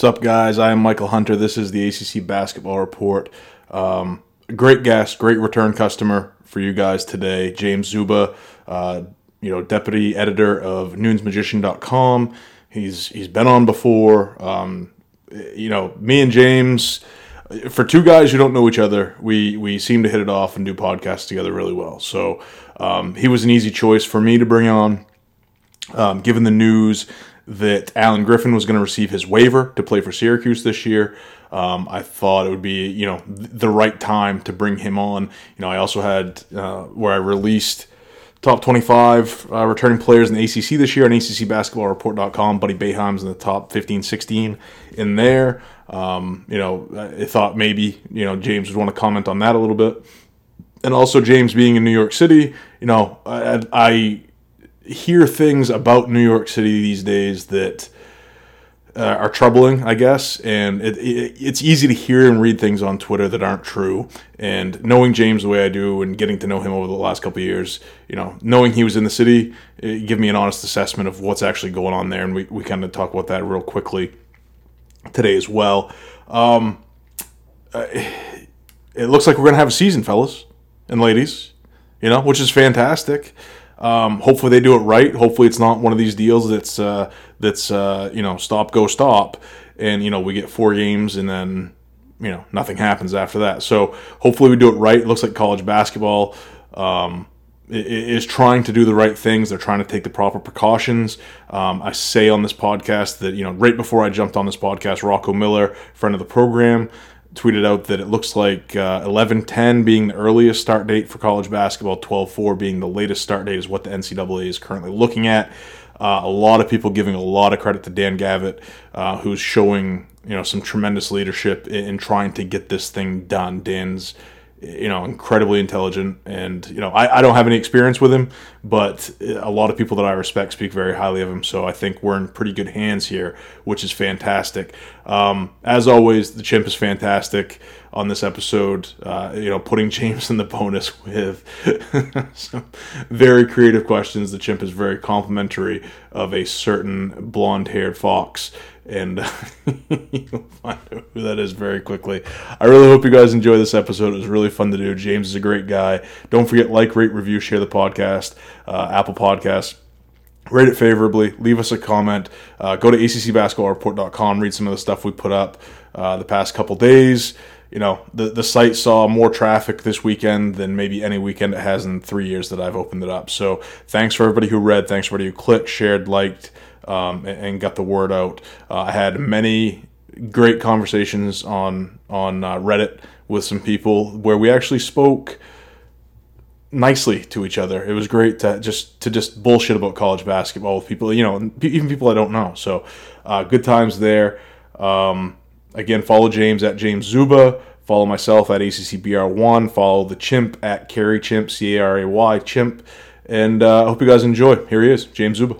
What's up, guys? I am Michael Hunter. This is the ACC Basketball Report. Um, great guest, great return customer for you guys today. James Szuba, uh, you know, deputy editor of Nunesmagician.com. He's he's been on before. Um, you know, me and James, for two guys who don't know each other, we we seem to hit it off and do podcasts together really well. So um, he was an easy choice for me to bring on. Um, given the news that Alan Griffin was going to receive his waiver to play for Syracuse this year. Um, I thought it would be, you know, the right time to bring him on. You know, I also had uh, where I released top 25 uh, returning players in the ACC this year on ACCBasketballReport.com. Buddy Boeheim's in the top 15, 16 in there. Um, you know, I thought maybe, you know, James would want to comment on that a little bit. And also, James being in New York City, you know, I, I hear things about New York City these days that uh, are troubling, I guess, and it, it, it's easy to hear and read things on Twitter that aren't true. And knowing James the way I do, and getting to know him over the last couple years, you know, knowing he was in the city, it give me an honest assessment of what's actually going on there, and we, we kind of talk about that real quickly today as well. Um, uh, it looks like we're gonna have a season, fellas and ladies, you know, which is fantastic. Um, hopefully they do it right. Hopefully it's not one of these deals that's uh, that's uh, you know stop go stop, and you know we get four games and then you know nothing happens after that. So hopefully we do it right. It looks like college basketball um, is trying to do the right things. They're trying to take the proper precautions. Um, I say on this podcast that you know right before I jumped on this podcast, Rocco Miller, friend of the program, tweeted out that it looks like uh, 11-10 being the earliest start date for college basketball 12-4 being the latest start date is what the ncaa is currently looking at. Uh, a lot of people giving a lot of credit to dan gavitt uh, who's showing you know some tremendous leadership in, in, trying to get this thing done. Dan's you know, incredibly intelligent. And, you know, I, I don't have any experience with him, but a lot of people that I respect speak very highly of him. So I think we're in pretty good hands here, which is fantastic. Um, as always, the chimp is fantastic on this episode. Uh, you know, putting James in the bonus with some very creative questions. The chimp is very complimentary of a certain blonde haired fox and you'll find out who that is very quickly. I really hope you guys enjoy this episode. It was really fun to do. James is a great guy. Don't forget like, rate, review, share the podcast, uh, Apple Podcasts. Rate it favorably. Leave us a comment. Uh, go to accbasketballreport.com. Read some of the stuff we put up uh, the past couple days. You know, the, the site saw more traffic this weekend than maybe any weekend it has in three years that I've opened it up. So thanks for everybody who read. Thanks for everybody who clicked, shared, liked um, and, and, got the word out. Uh, I had many great conversations on on uh, Reddit with some people where we actually spoke nicely to each other. It was great to just to just bullshit about college basketball with people, you know, even people I don't know. So, uh, good times there. Um, again, follow James at James Szuba. Follow myself at ACCBR1. Follow the Chimp at Caray Chimp, C A R A Y Chimp. And uh, I hope you guys enjoy. Here he is, James Szuba.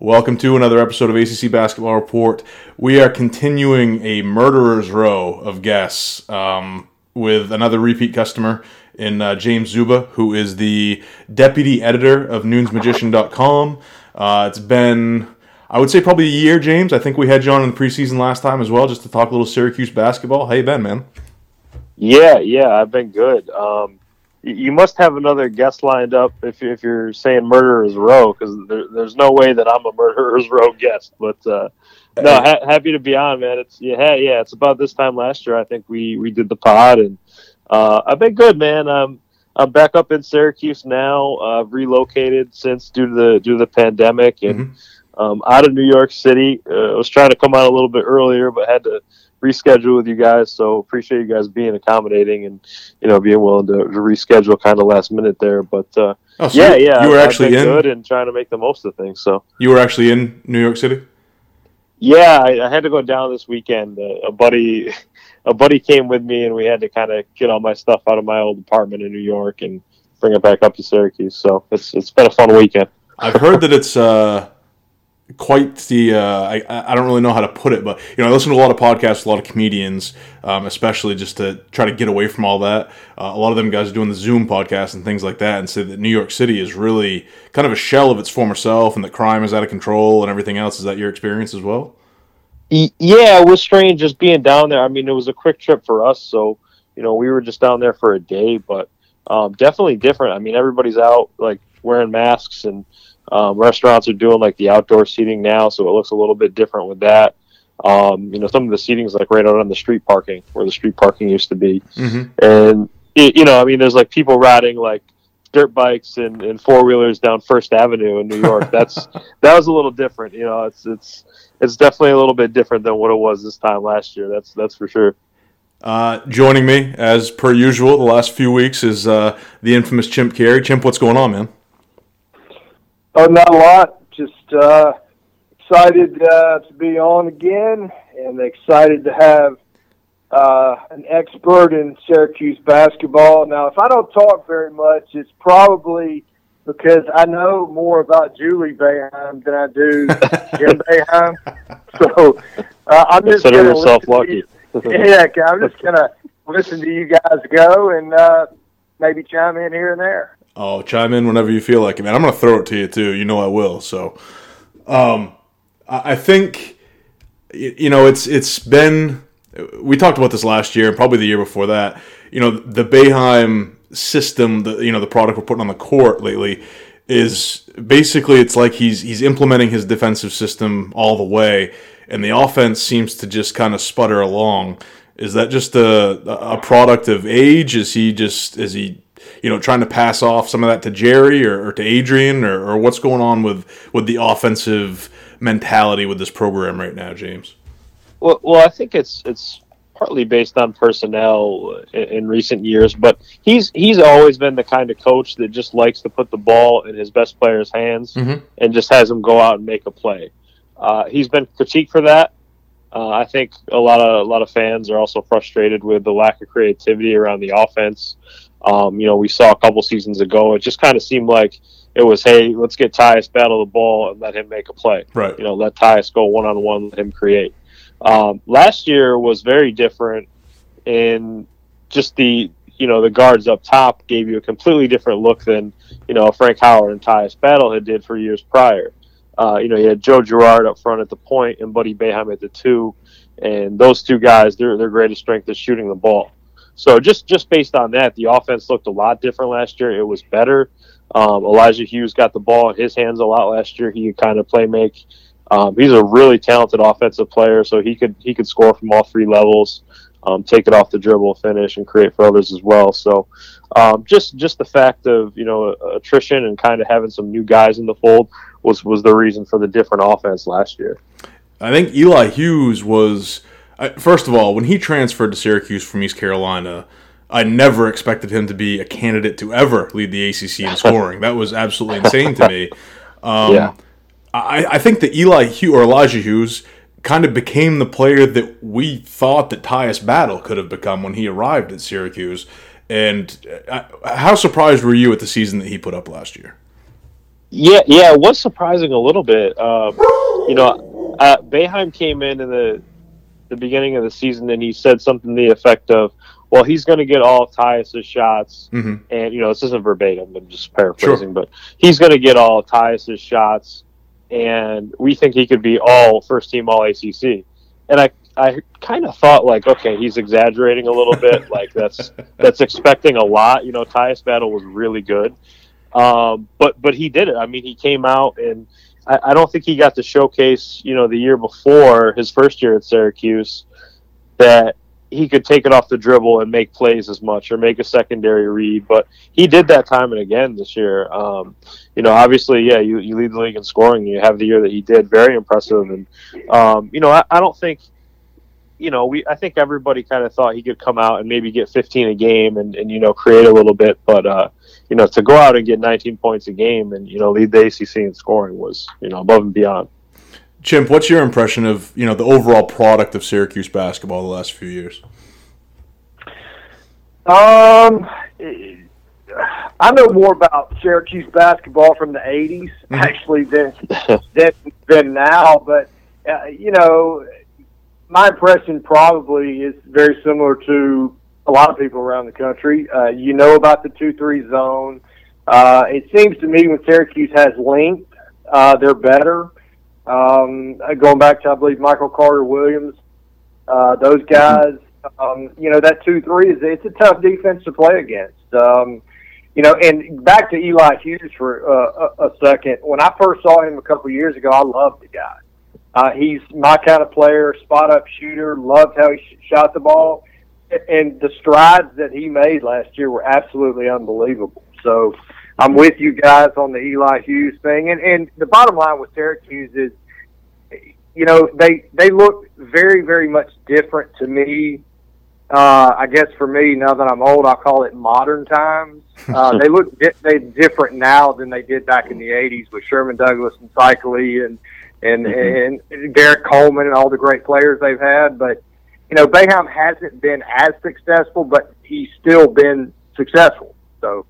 Welcome to another episode of ACC Basketball Report. We are continuing a murderer's row of guests um, with another repeat customer in uh, James Szuba, who is the deputy editor of Nunesmagician.com. Uh, it's been, I would say, probably a year, James. I think we had you on in the preseason last time as well, just to talk a little Syracuse basketball. How you been, man? Yeah, yeah, I've been good. Um, you must have another guest lined up if, if you're saying murderer's row because there, there's no way that I'm a murderer's row guest. But uh, no, ha- happy to be on, man. It's yeah, yeah. It's about this time last year. I think we we did the pod, and uh, I've been good, man. I'm I'm back up in Syracuse now. Uh, I've relocated since due to the due to the pandemic, and mm-hmm. um, out of New York City. Uh, I was trying to come out a little bit earlier, but had to reschedule with you guys. So appreciate you guys being accommodating and you know being willing to, to reschedule kind of last minute there. But uh, oh, so yeah, yeah, you were actually in good and trying to make the most of things. So you were actually in New York City. Yeah, I, I had to go down this weekend. Uh, a buddy, a buddy came with me, and we had to kind of get all my stuff out of my old apartment in New York and bring it back up to Syracuse. So it's it's been a fun weekend. I've heard that it's uh, quite the uh, I, I don't really know how to put it, but you know I listen to a lot of podcasts, a lot of comedians, um, especially just to try to get away from all that. Uh, a lot of them guys are doing the Zoom podcast and things like that, and say that New York City is really kind of a shell of its former self, and that crime is out of control and everything else. Is that your experience as well? Yeah, it was strange just being down there. I mean, it was a quick trip for us, so you know we were just down there for a day, but um, definitely different. I mean, everybody's out like wearing masks and um, restaurants are doing like the outdoor seating now, so it looks a little bit different with that. Um, you know, some of the seating is like right out on the street parking where the street parking used to be, mm-hmm. and it, you know, I mean, there's like people riding like dirt bikes and, and four wheelers down First Avenue in New York. That's that was a little different. You know, it's it's it's definitely a little bit different than what it was this time last year. That's that's for sure. Uh, joining me as per usual the last few weeks is uh, the infamous Chimp Caray. Chimp, what's going on, man? Oh, not a lot. Just uh, excited uh, to be on again, and excited to have uh, an expert in Syracuse basketball. Now, if I don't talk very much, it's probably because I know more about Juli Boeheim than I do Jim Boeheim. So uh, I'm just consider yourself lucky. yeah, I'm just gonna listen to you guys go and uh, maybe chime in here and there. Oh, chime in whenever you feel like it, man. I'm going to throw it to you too. You know I will. So, um, I think you know it's it's been. We talked about this last year and probably the year before that. You know the Boeheim system, the you know the product we're putting on the court lately is basically it's like he's he's implementing his defensive system all the way, and the offense seems to just kind of sputter along. Is that just a a product of age? Is he just is he you know, trying to pass off some of that to Jerry or, or to Adrian, or, or, what's going on with with the offensive mentality with this program right now, James? Well, well, I think it's it's partly based on personnel in, in recent years, but he's he's always been the kind of coach that just likes to put the ball in his best players' hands mm-hmm. and just has them go out and make a play. Uh, he's been critiqued for that. Uh, I think a lot of a lot of fans are also frustrated with the lack of creativity around the offense. Um, you know, we saw a couple seasons ago. It just kind of seemed like it was, hey, let's get Tyus Battle the ball and let him make a play. Right. You know, let Tyus go one on one, let him create. Um, last year was very different in just the you know the guards up top gave you a completely different look than you know Frank Howard and Tyus Battle had did for years prior. Uh, you know, you had Joe Girard up front at the point and Buddy Boeheim at the two, and those two guys, their their greatest strength is shooting the ball. So just just based on that, the offense looked a lot different last year. It was better. Um, Elijah Hughes got the ball in his hands a lot last year. He could kind of play make. Um, he's a really talented offensive player, so he could he could score from all three levels, um, take it off the dribble, finish, and create for others as well. So um, just just the fact of you know attrition and kind of having some new guys in the fold was was the reason for the different offense last year. I think Eli Hughes was I, first of all, when he transferred to Syracuse from East Carolina, I never expected him to be a candidate to ever lead the ACC in scoring. that was absolutely insane to me. Um, yeah. I, I think that Eli Hughes or Elijah Hughes kind of became the player that we thought that Tyus Battle could have become when he arrived at Syracuse. And uh, how surprised were you at the season that he put up last year? Yeah, yeah, it was surprising a little bit. Um, you know, uh, came in in the the beginning of the season, and he said something to the effect of, "Well, he's going to get all of Tyus's shots, mm-hmm. and you know this isn't verbatim, I'm just paraphrasing, sure. but he's going to get all of Tyus's shots, and we think he could be all first team All ACC." And I I kind of thought like, okay, he's exaggerating a little bit. like that's that's expecting a lot. You know, Tyus Battle was really good, um, but but he did it. I mean, he came out and I, I don't think he got to showcase, you know, the year before his first year at Syracuse that he could take it off the dribble and make plays as much or make a secondary read. But he did that time and again this year. Um, you know, obviously, yeah, you, you lead the league in scoring. You have the year that he did, very impressive. And um, you know, I, I don't think you know, we I think everybody kind of thought he could come out and maybe get 15 a game and, and you know create a little bit, but uh, you know to go out and get 19 points a game and you know lead the ACC in scoring was you know above and beyond. Chimp, what's your impression of you know the overall product of Syracuse basketball the last few years? Um, I know more about Syracuse basketball from the '80s Mhm. actually than than than now. But uh, you know, my impression probably is very similar to a lot of people around the country. Uh, you know about the two-three zone. Uh, it seems to me when Syracuse has length, uh, they're better. Um, uh, going back to I believe Michael Carter Williams, uh, those guys. Um, you know that two-three is it's a tough defense to play against. Um, you know, and back to Eli Hughes for uh, a, a second. When I first saw him a couple years ago, I loved the guy. Uh, he's my kind of player, spot up shooter. Loved how he sh- shot the ball, and the strides that he made last year were absolutely unbelievable. So I'm with you guys on the Eli Hughes thing, and and the bottom line with Syracuse is, you know, they they look very very much different to me. Uh, I guess for me, now that I'm old, I'll call it modern times. Uh, they look di- they different now than they did back in the '80s with Sherman Douglas and Spike and and Mhm. and Derrick Coleman and all the great players they've had. But you know, Boeheim hasn't been as successful, but he's still been successful. So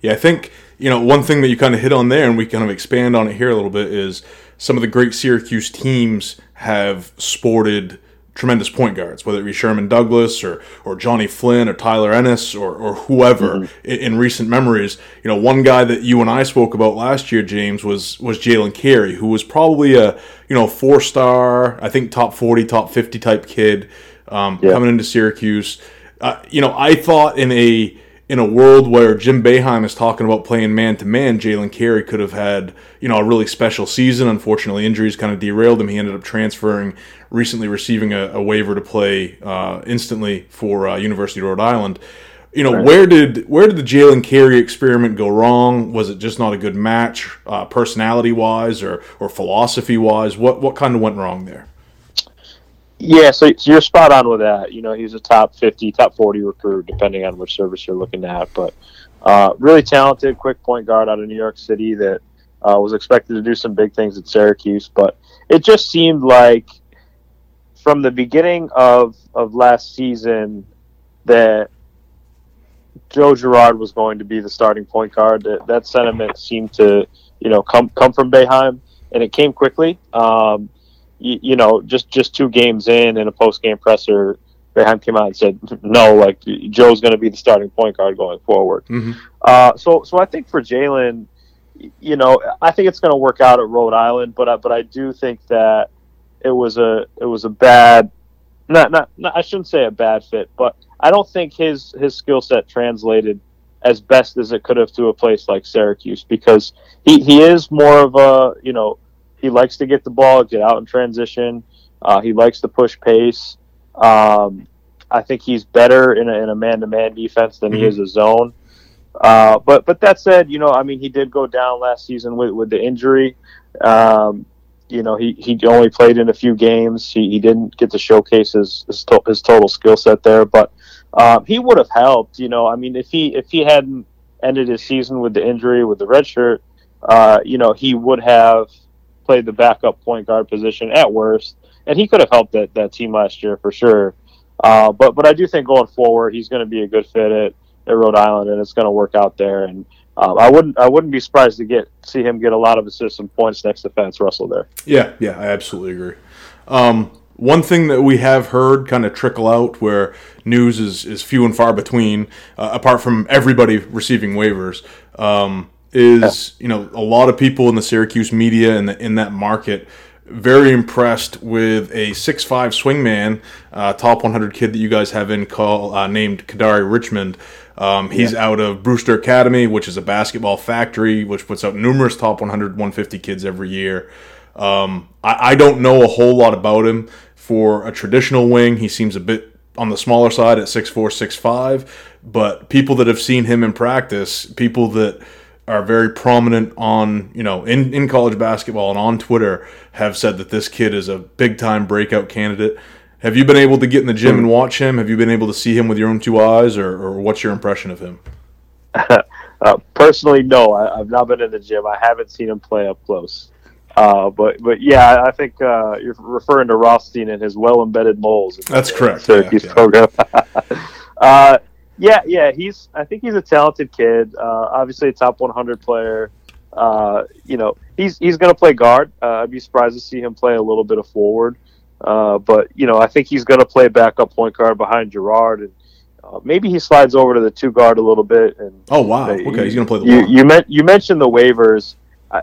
Yeah, I think you know one thing that you kind of hit on there, and we kind of expand on it here a little bit, is some of the great Syracuse teams have sported tremendous point guards, whether it be Sherman Douglas or or Jonny Flynn or Tyler Ennis or, or whoever in, in recent memories. You know, one guy that you and I spoke about last year, James, was was Jalen Carey, who was probably a you know four star, I think top forty, top fifty type kid um, Yeah. coming into Syracuse. Uh, you know, I thought in a in a world where Jim Boeheim is talking about playing man to man, Jalen Carey could have had you know a really special season. Unfortunately, injuries kind of derailed him. He ended up transferring, recently receiving a, a waiver to play uh, instantly for uh, University of Rhode Island. You know, where did where did the Jalen Carey experiment go wrong? Was it just not a good match, uh, personality wise, or or philosophy wise? What what kind of went wrong there? Yeah, so, so you're spot on with that. You know, he's a top 50, top 40 recruit, depending on which service you're looking at. But uh, really talented, quick point guard out of New York City that uh, was expected to do some big things at Syracuse. But it just seemed like from the beginning of, of last season that Joe Girard was going to be the starting point guard. That, that sentiment seemed to, you know, come come from Boeheim, and it came quickly. Um, you, you know, just just two games in in a post game presser, Boeheim came out and said, "No, like Joe's going to be the starting point guard going forward." Mm-hmm. Uh, so so I think for Jalen, you know, I think it's going to work out at Rhode Island, but I, but I do think that it was a it was a bad, not, not not I shouldn't say a bad fit, but I don't think his his skill set translated as best as it could have to a place like Syracuse because he, he is more of a you know he likes to get the ball, get out in transition. Uh, he likes to push pace. Um, I think he's better in a, in a man-to-man defense than he Mhm. is a zone. Uh, but but that said, you know, I mean, he did go down last season with, with the injury. Um, you know, he, he only played in a few games. He, he didn't get to showcase his his, to, his total skill set there, but um, he would have helped. You know, I mean, if he if he hadn't ended his season with the injury with the red shirt, uh, you know, he would have played the backup point guard position at worst, and he could have helped that, that team last year for sure. Uh, but but I do think going forward, he's going to be a good fit at, at Rhode Island, and it's going to work out there. And um, I wouldn't I wouldn't be surprised to get see him get a lot of assists and points next to Fatts Russell there. Yeah, yeah, I absolutely agree. Um, one thing that we have heard kind of trickle out where news is, is few and far between, uh, apart from everybody receiving waivers, um, is you know a lot of people in the Syracuse media and in that market very impressed with a six five swingman, uh, top 100 kid that you guys have in call uh, named Kadary Richmond. Um, he's out of Brewster Academy, which is a basketball factory, which puts out numerous top 100, 150 kids every year. Um, I, I don't know a whole lot about him for a traditional wing. He seems a bit on the smaller side at 6'4, 6'5. But people that have seen him in practice, people that are very prominent on, you know, in, in college basketball and on Twitter have said that this kid is a big time breakout candidate. Have you been able to get in the gym and watch him? Have you been able to see him with your own two eyes, or, or what's your impression of him? Uh, personally, no, I, I've not been in the gym. I haven't seen him play up close. Uh, but but yeah, I think uh, you're referring to Rothstein and his well embedded moles. That's the correct, Syracuse yeah, yeah. program. Yeah, yeah, he's. I think he's a talented kid. Uh, obviously, a top 100 player. Uh, you know, he's he's going to play guard. Uh, I'd be surprised to see him play a little bit of forward. Uh, but you know, I think he's going to play backup point guard behind Girard, and uh, maybe he slides over to the two guard a little bit. And oh wow, okay, he's going to play the. You you, meant, you mentioned the waivers. I,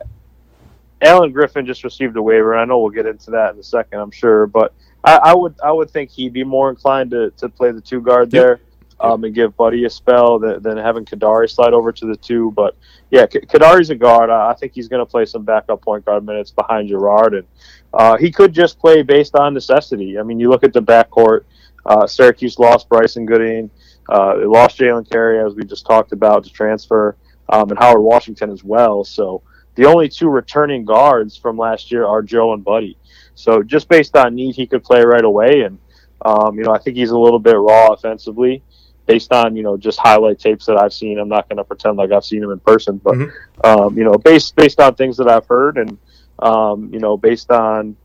Alan Griffin just received a waiver, and I know we'll get into that in a second, I'm sure. But I, I would I would think he'd be more inclined to, to play the two guard yep. there um, and give Buddy a spell than, than having Kadary slide over to the two. But yeah, K- Kadary's a guard. I think he's going to play some backup point guard minutes behind Girard, and uh, he could just play based on necessity. I mean, you look at the backcourt. Uh, Syracuse lost Brycen Goodine. Uh, they lost Jalen Carey, as we just talked about, to transfer, um, and Howard Washington as well. So the only two returning guards from last year are Joe and Buddy. So just based on need, he could play right away. And um, you know, I think he's a little bit raw offensively based on you know just highlight tapes that I've seen. I'm not going to pretend like I've seen him in person, but mm-hmm. um, you know, based based on things that I've heard and um, you know, based on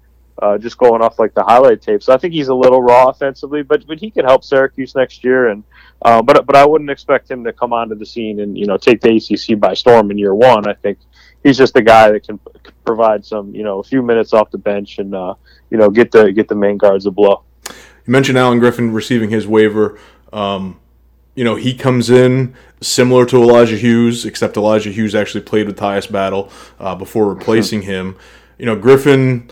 uh, just going off like the highlight tapes, I think he's a little raw offensively, but but he could help Syracuse next year. And uh, but but I wouldn't expect him to come onto the scene and you know take the ACC by storm in year one. I think he's just a guy that can provide some you know a few minutes off the bench and uh, you know get the get the main guards a blow. You mentioned Alan Griffin receiving his waiver. Um, you know, he comes in similar to Elijah Hughes, except Elijah Hughes actually played with Tyus Battle uh, before replacing him. You know, Griffin,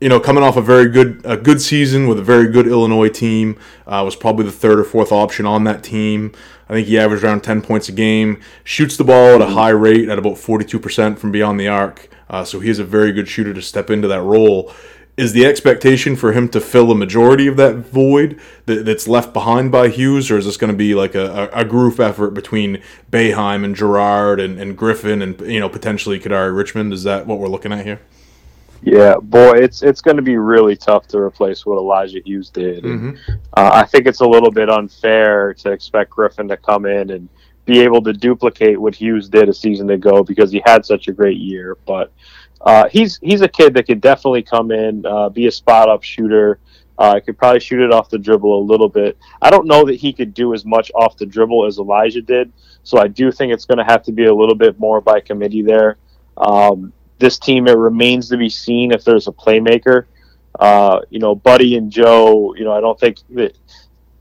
you know, coming off a very good a good season with a very good Illinois team, uh, was probably the third or fourth option on that team. I think he averaged around 10 points a game, shoots the ball at a high rate at about 42% from beyond the arc. Uh, so he is a very good shooter to step into that role is the expectation for him to fill a majority of that void that, that's left behind by Hughes, or is this going to be like a, a, group effort between Boeheim and Girard and, and Griffin and you know potentially Kadary Richmond? Is that what we're looking at here? Yeah, boy, it's it's going to be really tough to replace what Elijah Hughes did. Mm-hmm. Uh, I think it's a little bit unfair to expect Griffin to come in and be able to duplicate what Hughes did a season ago because he had such a great year. But uh, he's he's a kid that could definitely come in, uh, be a spot up shooter. Uh, could probably shoot it off the dribble a little bit. I don't know that he could do as much off the dribble as Elijah did, so I do think it's going to have to be a little bit more by committee there. Um, this team, it remains to be seen if there's a playmaker. Uh, you know, Buddy and Joe. You know, I don't think that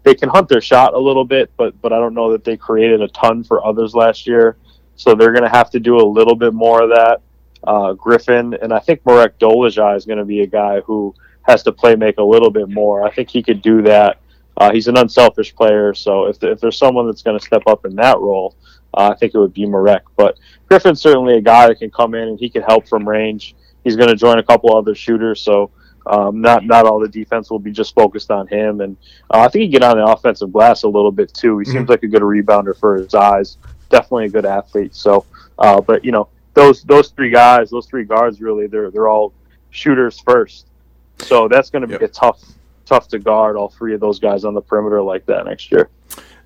they can hunt their shot a little bit, but but I don't know that they created a ton for others last year. So they're going to have to do a little bit more of that uh, Griffin, and I think Marek Dolezaj is going to be a guy who has to play make a little bit more. I think he could do that. Uh, he's an unselfish player, so if, if there's someone that's going to step up in that role, uh, I think it would be Marek. But Griffin's certainly a guy that can come in and he can help from range. He's going to join a couple other shooters, so um, not not all the defense will be just focused on him. And uh, I think he get on the offensive glass a little bit too. He mm-hmm. seems like a good rebounder for his size. Definitely a good athlete. So, uh, but you know, those those three guys, those three guards, really, they're they're all shooters first. So that's going to be yep. a tough tough to guard all three of those guys on the perimeter like that next year.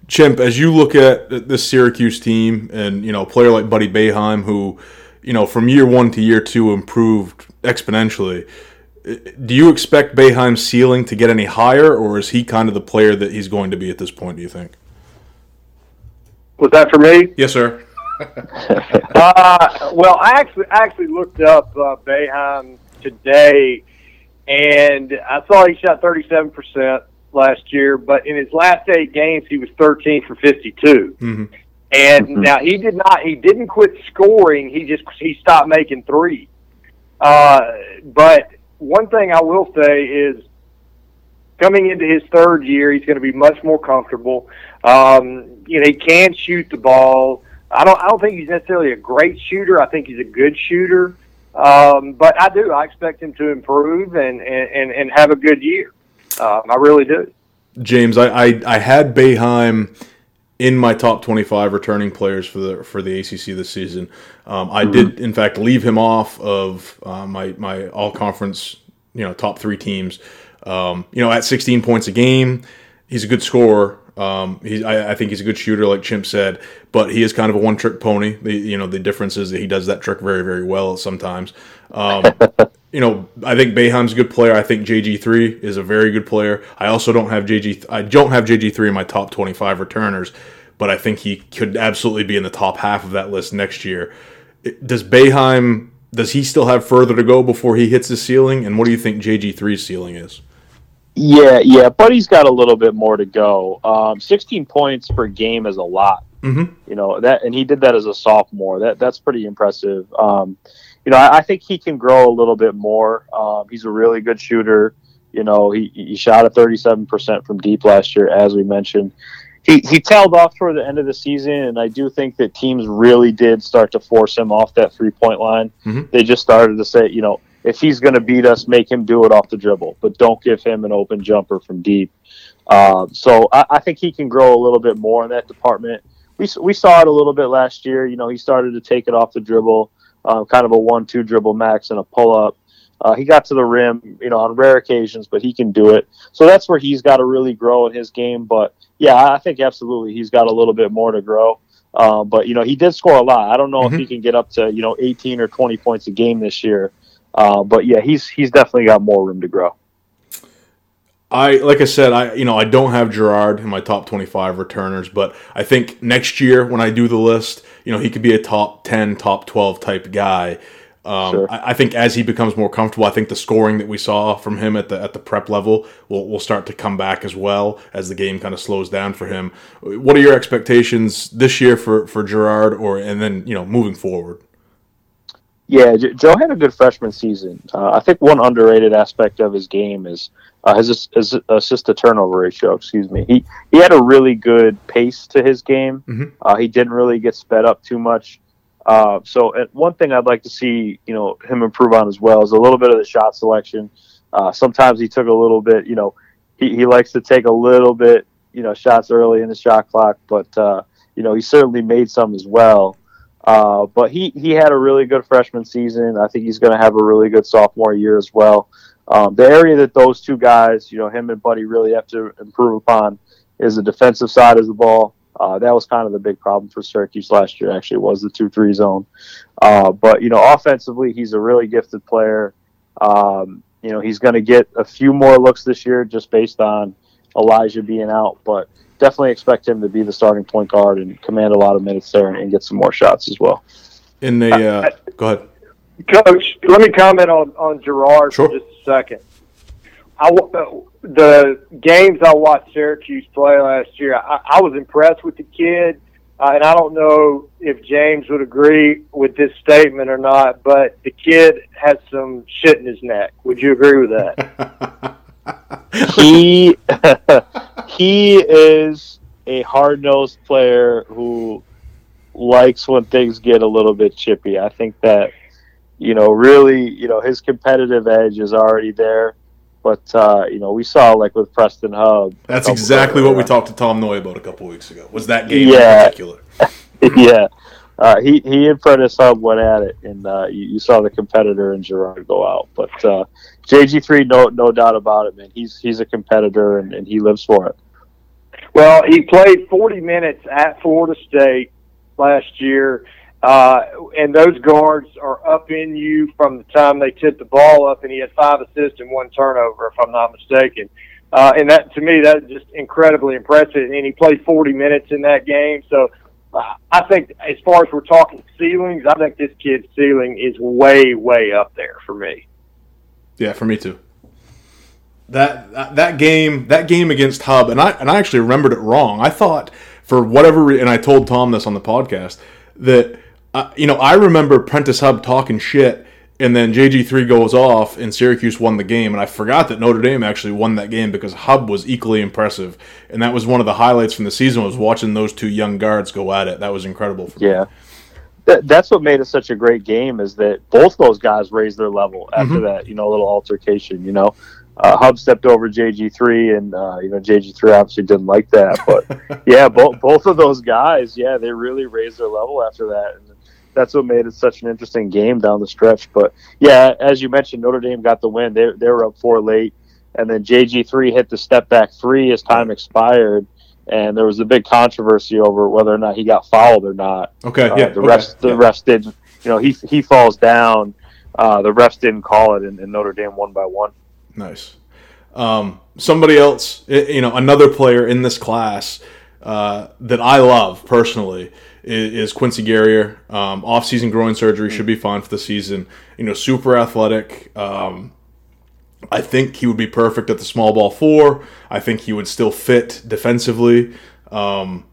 Chimp, as you look at this Syracuse team, and you know, a player like Buddy Boeheim, who you know from year one to year two improved exponentially. Do you expect Boeheim's ceiling to get any higher, or is he kind of the player that he's going to be at this point? Do you think? Was that for me? Yes, sir. uh, well, I actually actually looked up uh, Boeheim today, and I saw he shot 37 percent last year, but in his last eight games, he was 13 for 52. Mm-hmm. And mm-hmm. now he did not he didn't quit scoring. He just he stopped making three. Uh, but one thing I will say is coming into his third year, he's going to be much more comfortable. Um, you know, he can shoot the ball. I don't I don't think he's necessarily a great shooter. I think he's a good shooter. Um, but I do. I expect him to improve and and, and have a good year. Um, I really do. James, I, I, I had Boeheim in my top 25 returning players for the for the ACC this season. Um, I mm-hmm. did, in fact, leave him off of uh, my my all conference, you know, top three teams. Um, you know, at 16 points a game, he's a good scorer. Um, he, I, I, think he's a good shooter, like Chimp said, but he is kind of a one-trick pony. The, you know, the difference is that he does that trick very, very well sometimes. Um, you know, I think Boeheim's a good player. I think JG three is a very good player. I also don't have JG. I don't have JG three in my top twenty-five returners, but I think he could absolutely be in the top half of that list next year. Does Boeheim does he still have further to go before he hits the ceiling? And what do you think JG3's ceiling is? Yeah, yeah, Buddy's got a little bit more to go. Um, 16 points per game is a lot. Mm-hmm. You know that, and he did that as a sophomore. That that's pretty impressive. Um, you know, I, I, think he can grow a little bit more. Um, he's a really good shooter. You know, he, he shot at 37% from deep last year, as we mentioned. He, he tailed off toward the end of the season, and I do think that teams really did start to force him off that three point line. Mm-hmm. They just started to say, you know, if he's going to beat us, make him do it off the dribble, but don't give him an open jumper from deep. Uh, so I, I, think he can grow a little bit more in that department. We, we saw it a little bit last year. You know, he started to take it off the dribble, uh, kind of a one-two dribble max and a pull-up. Uh, he got to the rim, you know, on rare occasions, but he can do it. So that's where he's got to really grow in his game. But yeah, I think absolutely he's got a little bit more to grow. Uh, but you know, he did score a lot. I don't know mm-hmm. if he can get up to you know 18 or 20 points a game this year. Uh, but yeah, he's he's definitely got more room to grow. I like I said, I you know I don't have Girard in my top 25 returners, but I think next year when I do the list, you know he could be a top 10, top 12 type guy. Um, sure. I, I, think as he becomes more comfortable, I think the scoring that we saw from him at the at the prep level will, will start to come back as well as the game kind of slows down for him. What are your expectations this year for for Girard, or and then you know moving forward? Yeah, Joe had a good freshman season. Uh, I think one underrated aspect of his game is uh, his, his assist to turnover ratio. Excuse me. He he had a really good pace to his game. Mm-hmm. Uh, he didn't really get sped up too much. Uh, so one thing I'd like to see, you know, him improve on as well is a little bit of the shot selection. Uh, sometimes he took a little bit, you know, he, he likes to take a little bit, you know, shots early in the shot clock, but uh, you know, he certainly made some as well. Uh, but he, he had a really good freshman season. I think he's going to have a really good sophomore year as well. Um, the area that those two guys, you know, him and Buddy really have to improve upon is the defensive side of the ball. Uh, that was kind of the big problem for Syracuse last year, actually, was the 2 3 zone. Uh, but, you know, offensively, he's a really gifted player. Um, you know, he's going to get a few more looks this year just based on Elijah being out. But definitely expect him to be the starting point guard and command a lot of minutes there and, and get some more shots as well. In the uh, go ahead, Coach. Let me comment on on Girard sure. for just a second. I uh, the games I watched Syracuse play last year, I, I was impressed with the kid. Uh, and I don't know if James would agree with this statement or not, but the kid has some shit in his neck. Would you agree with that? he he is a hard nosed player who likes when things get a little bit chippy. I think that you know really you know his competitive edge is already there. But uh, you know, we saw like with Prentice Hubb. That's exactly what we talked to Tom Noy about a couple weeks ago. Was that game yeah. in particular? yeah, uh, he he and Prentice Hubb went at it, and uh, you, you, saw the competitor in Girard go out. But uh, JG three, no no doubt about it, man. He's he's a competitor, and, and he lives for it. Well, he played 40 minutes at Florida State last year, uh, and those guards are up in you from the time they tip the ball up, and he had five assists and one turnover, if I'm not mistaken. Uh, and that to me, that's just incredibly impressive. And he played 40 minutes in that game, so I think as far as we're talking ceilings, I think this kid's ceiling is way, way up there for me. Yeah, for me too. That, that game that game against Hubb and I and I actually remembered it wrong. I thought for whatever reason, and I told Tom this on the podcast that uh, you know I remember Prentice Hubb talking shit and then JG3 goes off and Syracuse won the game. And I forgot that Notre Dame actually won that game because Hubb was equally impressive. And that was one of the highlights from the season was watching those two young guards go at it. That was incredible. yeah. That, that's what made it such a great game is that both those guys raised their level after mm-hmm. that, you know, a little altercation, you know. Uh, Hubb stepped over JG3, and uh, you know JG3 obviously didn't like that. But yeah, both both of those guys, yeah, they really raised their level after that. And that's what made it such an interesting game down the stretch. But yeah, as you mentioned, Notre Dame got the win. They they were up four late, and then JG three hit the step back three as time expired, and there was a big controversy over whether or not he got fouled or not. Okay, uh, yeah. The okay. refs the yeah. refs did. You know, he he falls down. Uh, the refs didn't call it, and, and Notre Dame won by one. Nice. Um, somebody else, you know, another player in this class uh, that I love personally is, is Quincy Guerrier. Um, off-season groin surgery should be fine for the season. You know, super athletic. Um, I think he would be perfect at the small ball four. I think he would still fit defensively. Um,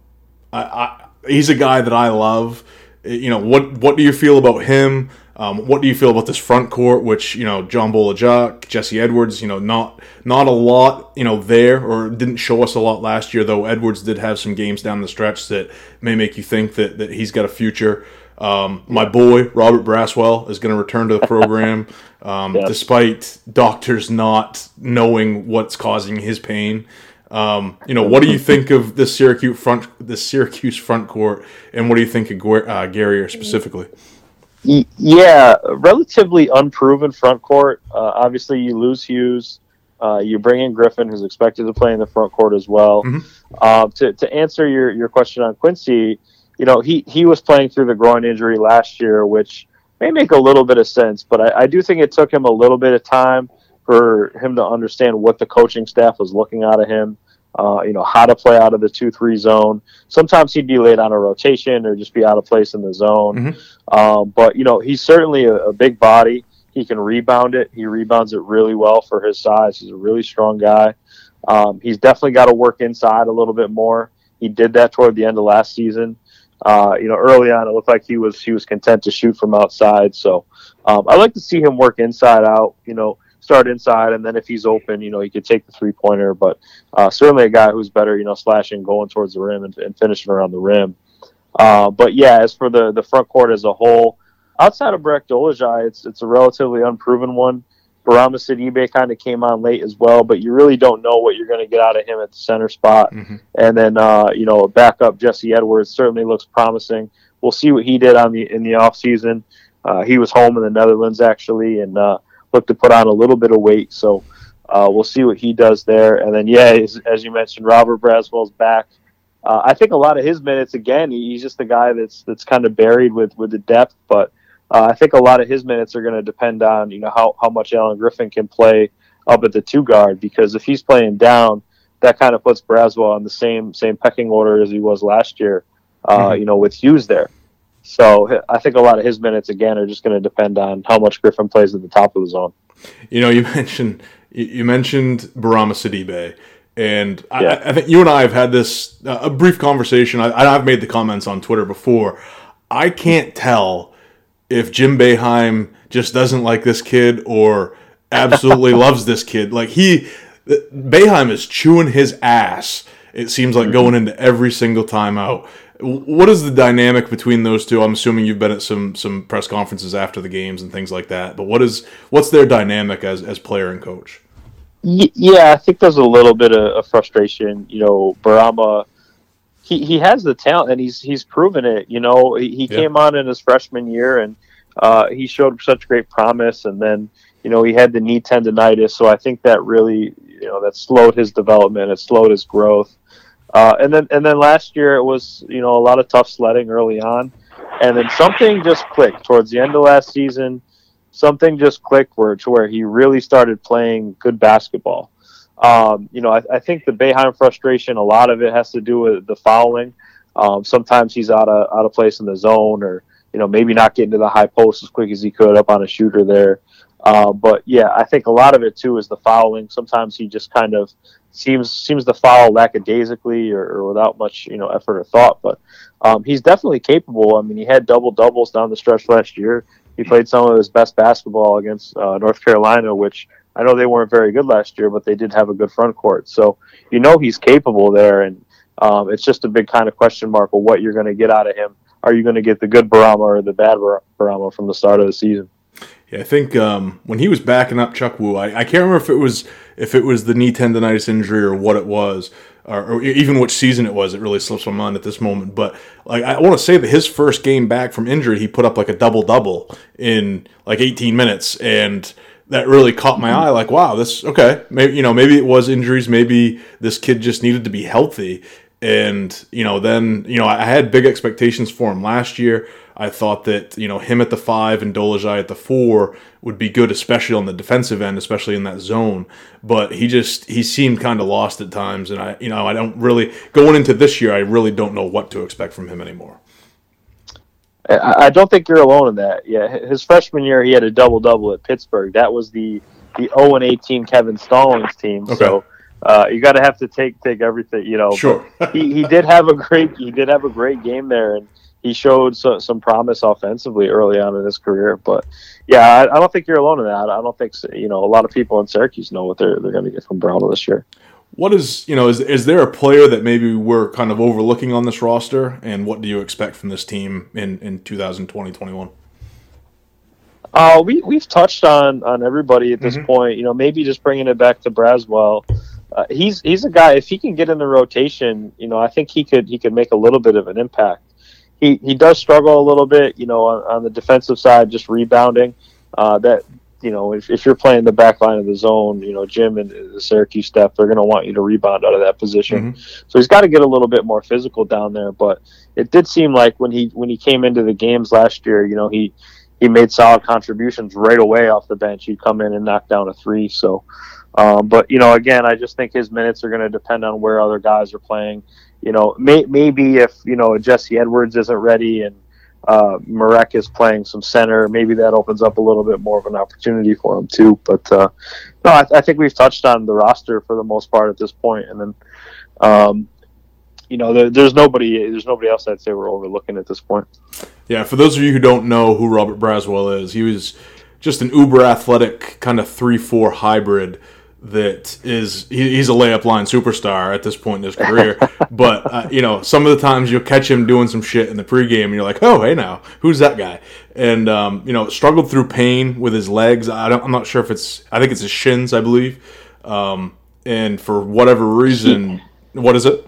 I, I, he's a guy that I love. You know, what what do you feel about him? Um, what do you feel about this front court, which you know John Bol-Ajak, Jesse Edwards, you know not not a lot you know there or didn't show us a lot last year. Though Edwards did have some games down the stretch that may make you think that that he's got a future. Um, my boy Robert Braswell is going to return to the program, um, yes. despite doctors not knowing what's causing his pain. Um, you know, what do you think of this Syracuse front, the Syracuse front court, and what do you think of uh, Guerrier specifically? Yeah, relatively unproven front court. Uh, obviously, you lose Hughes. Uh, you bring in Griffin, who's expected to play in the front court as well. Mm-hmm. Uh, to, to answer your, your question on Quincy, you know, he, he was playing through the groin injury last year, which may make a little bit of sense, but I, I do think it took him a little bit of time for him to understand what the coaching staff was looking out of him uh, you know, how to play out of the 2 3 zone. Sometimes he'd be late on a rotation or just be out of place in the zone. Mm-hmm. Um, but, you know, he's certainly a, a, big body. He can rebound it. He rebounds it really well for his size. He's a really strong guy. Um, he's definitely got to work inside a little bit more. He did that toward the end of last season. Uh, you know, early on, it looked like he was he was content to shoot from outside. So um, I like to see him work inside out. You know, start inside, and then if he's open, you know, he could take the three pointer. But uh, certainly a guy who's better, you know, slashing, going towards the rim, and, and finishing around the rim. Uh, but yeah, as for the the front court as a whole, outside of Marek Dolezaj, it's it's a relatively unproven one. Bourama Sidibe kind of came on late as well, but you really don't know what you're going to get out of him at the center spot. Mm-hmm. And then, uh, you know, backup Jesse Edwards certainly looks promising. We'll see what he did on the in the off season. Uh, he was home in the Netherlands actually, and uh, look to put on a little bit of weight. So uh, we'll see what he does there. And then, yeah, as, as you mentioned, Robert Braswell's back. Uh, I think a lot of his minutes again. He's just a guy that's that's kind of buried with with the depth, but uh, I think a lot of his minutes are going to depend on you know how how much Alan Griffin can play up at the two guard because if he's playing down, that kind of puts Braswell on the same same pecking order as he was last year. Uh, mm-hmm. You know, with Hughes there. So I think a lot of his minutes again are just going to depend on how much Griffin plays at the top of the zone. You know, you mentioned you mentioned Bourama Sidibe, and yeah. I, I, think you and I have had this uh, a brief conversation. I, I've made the comments on Twitter before. I can't tell if Jim Boeheim just doesn't like this kid or absolutely loves this kid. Like he, Boeheim is chewing his ass. It seems like mm-hmm. going into every single timeout. What is the dynamic between those two? I'm assuming you've been at some some press conferences after the games and things like that. But what is what's their dynamic as as player and coach? Yeah, I think there's a little bit of, frustration. You know, Bourama, he, he has the talent and he's he's proven it. You know, he, he yeah. came on in his freshman year and uh, he showed such great promise, and then you know he had the knee tendonitis, so I think that really you know that slowed his development. It slowed his growth. Uh, and then and then last year it was you know a lot of tough sledding early on, and then something just clicked towards the end of last season. Something just clicked where to where he really started playing good basketball. Um, you know, I, I, think the Boeheim frustration, a lot of it has to do with the fouling. Um, sometimes he's out of out of place in the zone, or you know maybe not getting to the high post as quick as he could up on a shooter there. Uh, but yeah, I think a lot of it too is the fouling. Sometimes he just kind of seems seems to foul lackadaisically or, or without much you know effort or thought. But um, he's definitely capable. I mean, he had double doubles down the stretch last year. He played some of his best basketball against uh, North Carolina, which I know they weren't very good last year, but they did have a good front court. So you know he's capable there, and um, it's just a big kind of question mark of what you're going to get out of him. Are you going to get the good Bourama or the bad Bourama from the start of the season? Yeah, I think um, when he was backing up Chukwu, I, I, can't remember if it was if it was the knee tendonitis injury or what it was, or, or, even which season it was. It really slips my mind at this moment. But like I want to say that his first game back from injury, he put up like a double double in like 18 minutes, and that really caught my eye. Like, wow, this okay. Maybe you know, maybe it was injuries. Maybe this kid just needed to be healthy. And you know, then you know, I had big expectations for him last year. I thought that you know him at the five and Dolezaj at the four would be good, especially on the defensive end, especially in that zone. But he just he seemed kind of lost at times, and I you know I don't really going into this year I really don't know what to expect from him anymore. I don't think you're alone in that. Yeah, his freshman year he had a double double at Pittsburgh. That was the the 0 and 18 Kevin Stallings team. Okay. So uh, you got to have to take take everything, you know. Sure. he, he did have a great he did have a great game there, and he showed so, some promise offensively early on in his career. But yeah, I, I, don't think you're alone in that. I don't think you know a lot of people in Syracuse know what they're they're going to get from Brown this year. What is you know is is there a player that maybe we're kind of overlooking on this roster, and what do you expect from this team in in 2020 21? Uh, we we've touched on on everybody at this mm-hmm. point. You know, maybe just bringing it back to Braswell uh, he's he's a guy. If he can get in the rotation, you know, I think he could he could make a little bit of an impact. He he does struggle a little bit, you know, on, on the defensive side, just rebounding. Uh, that you know, if, if you're playing the back line of the zone, you know, Jim and the Syracuse staff, they're going to want you to rebound out of that position. Mm-hmm. So he's got to get a little bit more physical down there. But it did seem like when he when he came into the games last year, you know, he he made solid contributions right away off the bench. He'd come in and knock down a three. So um, but you know, again, I just think his minutes are going to depend on where other guys are playing. You know, may, maybe if you know Jesse Edwards isn't ready and uh, Marek is playing some center, maybe that opens up a little bit more of an opportunity for him too. But uh, no, I, I, think we've touched on the roster for the most part at this point, and then. Um, you know, there, there's nobody. There's nobody else I'd say we're overlooking at this point. Yeah, for those of you who don't know who Robert Braswell is, he was just an uber athletic kind of three four hybrid that is he, he's a layup line superstar at this point in his career. but uh, you know, some of the times you'll catch him doing some shit in the pregame, and you're like, "Oh, hey, now who's that guy?" And um, you know, struggled through pain with his legs. I don't, I'm not sure if it's. I think it's his shins, I believe. Um, and for whatever reason, what is it?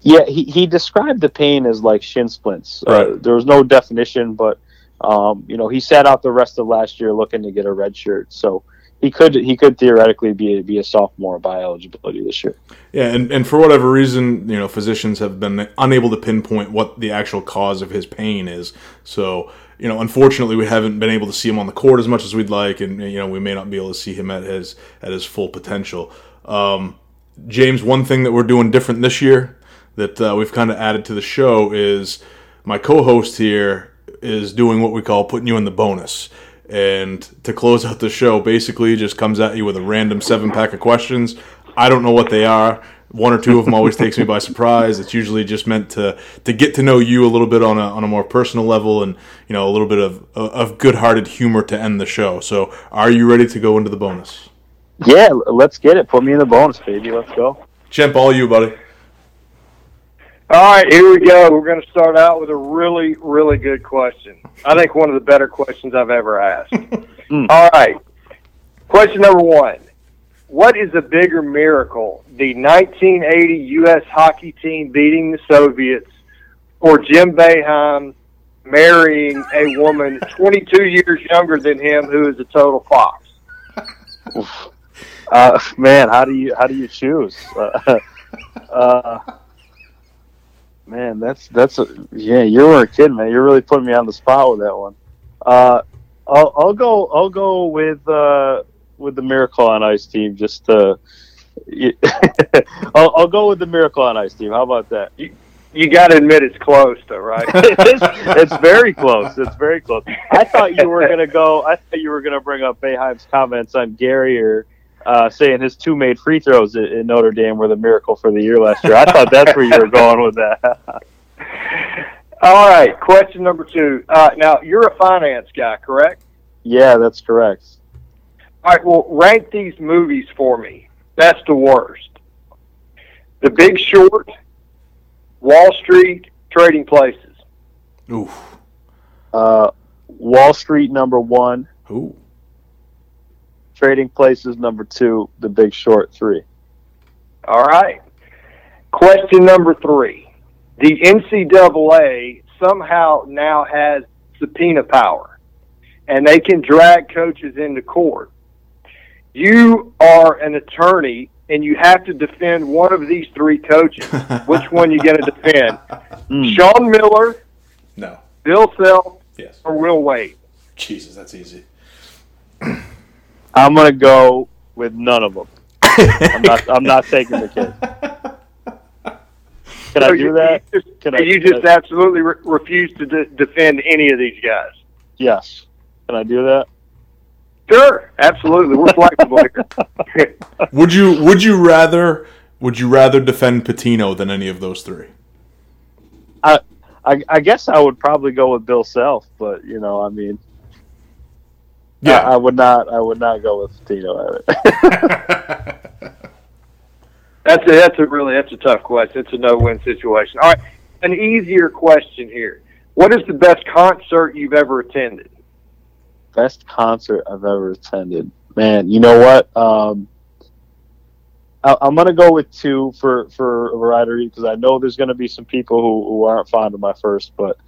Yeah, he, he described the pain as like shin splints. Uh, right. Uh, there was no definition, but um, you know, he sat out the rest of last year looking to get a red shirt. So he could he could theoretically be a, be a sophomore by eligibility this year. Yeah, and, and for whatever reason, you know, physicians have been unable to pinpoint what the actual cause of his pain is. So, you know, unfortunately, we haven't been able to see him on the court as much as we'd like, and you know, we may not be able to see him at his at his full potential. Um, James, one thing that we're doing different this year that uh, we've kind of added to the show is my co-host here is doing what we call putting you in the bonus and to close out the show, basically just comes at you with a random seven pack of questions. I don't know what they are. One or two of them always takes me by surprise. It's usually just meant to to get to know you a little bit on a on a more personal level, and you know a little bit of of good hearted humor to end the show. So, are you ready to go into the bonus? Yeah, let's get it. Put me in the bonus, baby. Let's go. Chimp, all you, buddy. All right, here we go. We're going to start out with a really, really good question. I think one of the better questions I've ever asked. mm. All right. Question number one What is a bigger miracle, the 1980 U.S. hockey team beating the Soviets or Jim Boeheim marrying a woman 22 years younger than him who is a total fox? uh, man, how do you how do you choose? Uh, uh, Man, that's that's a, yeah. You were a kid, man. You're really putting me on the spot with that one. Uh, I'll I'll go I'll go with uh, with the Miracle on Ice team. Just to, I'll, I'll go with the Miracle on Ice team. How about that? You, you got to admit it's close, though, right? it's, it's very close. It's very close. I thought you were gonna go. I thought you were gonna bring up Boeheim's comments on Gary or uh, saying his two made free throws in Notre Dame were the miracle for the year last year. I thought that's where you were going with that. All right, question number two. Uh, now you're a finance guy, correct? Yeah, that's correct. All right, well, rank these movies for me. That's the worst. The Big Short, Wall Street, Trading Places. Oof. Uh, Wall Street number one. Ooh. Trading Places number two, The Big Short three. All right. Question number three. The NCAA somehow now has subpoena power, and they can drag coaches into court. You are an attorney, and you have to defend one of these three coaches. Which one you going to defend? Mm. Sean Miller, no, Bill Self Yes. or Will Wade? Jesus, that's easy. I'm gonna go with none of them. I'm not. I'm not taking the kid. Can I do you, that? You just, Can I? you can just I- absolutely re- refuse to de- defend any of these guys. yes. Can I do that? Sure, absolutely. We're flexible here. Would you would you rather would you rather defend Pitino than any of those three? I, I guess I would probably go with Bill Self, but you know, I mean, I, I would not. I would not go with Tino. That's a, that's a really that's a tough question. It's a no-win situation. All right, an easier question here. What is the best concert you've ever attended? Best concert I've ever attended. Man, you know what? Um, I, I'm gonna go with two for for a variety because I know there's gonna be some people who, who aren't fond of my first, but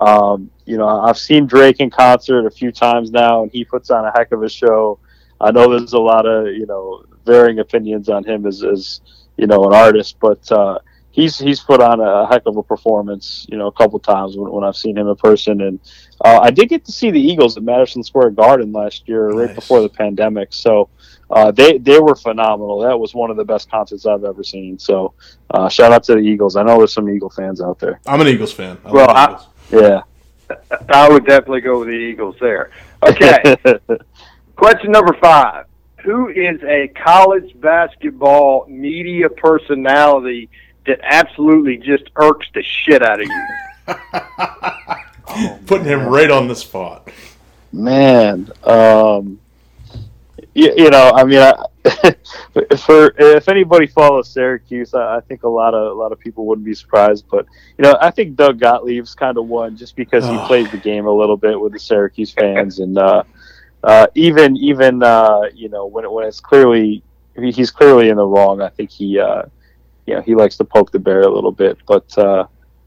um, you know I've seen Drake in concert a few times now, and he puts on a heck of a show. I know there's a lot of you know varying opinions on him as, as you know an artist, but uh, he's he's put on a heck of a performance. You know, a couple times when, when I've seen him in person, and uh, I did get to see the Eagles at Madison Square Garden last year, right before the pandemic. So uh, they they were phenomenal. That was one of the best concerts I've ever seen. So uh, shout out to the Eagles. I know there's some Eagle fans out there. I'm an Eagles fan. I Well, love I- Eagles. Yeah. I would definitely go with the Eagles there. Okay, question number five. Who is a college basketball media personality that absolutely just irks the shit out of you? Putting him right on the spot. Man, um, you, you know, I mean, I, for if anybody follows Syracuse, I, I think a lot of a lot of people wouldn't be surprised. But you know, I think Doug Gottlieb's kind of one just because he Oh. plays the game a little bit with the Syracuse fans, and uh, uh, even even uh, you know when it, when it's clearly he's clearly in the wrong. I think he uh, you know he likes to poke the bear a little bit. But uh,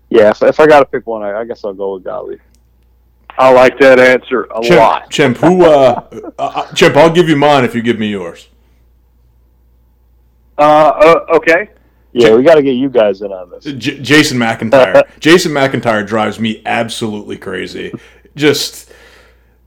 yeah, if, if I got to pick one, I, I guess I'll go with Gottlieb. I like that answer a Chimp, lot. Chimp, who? Uh, uh, uh, Chimp, I'll give you mine if you give me yours. Uh, uh, okay. Yeah, we got to get you guys in on this. J- Jason McIntyre. Jason McIntyre drives me absolutely crazy. Just,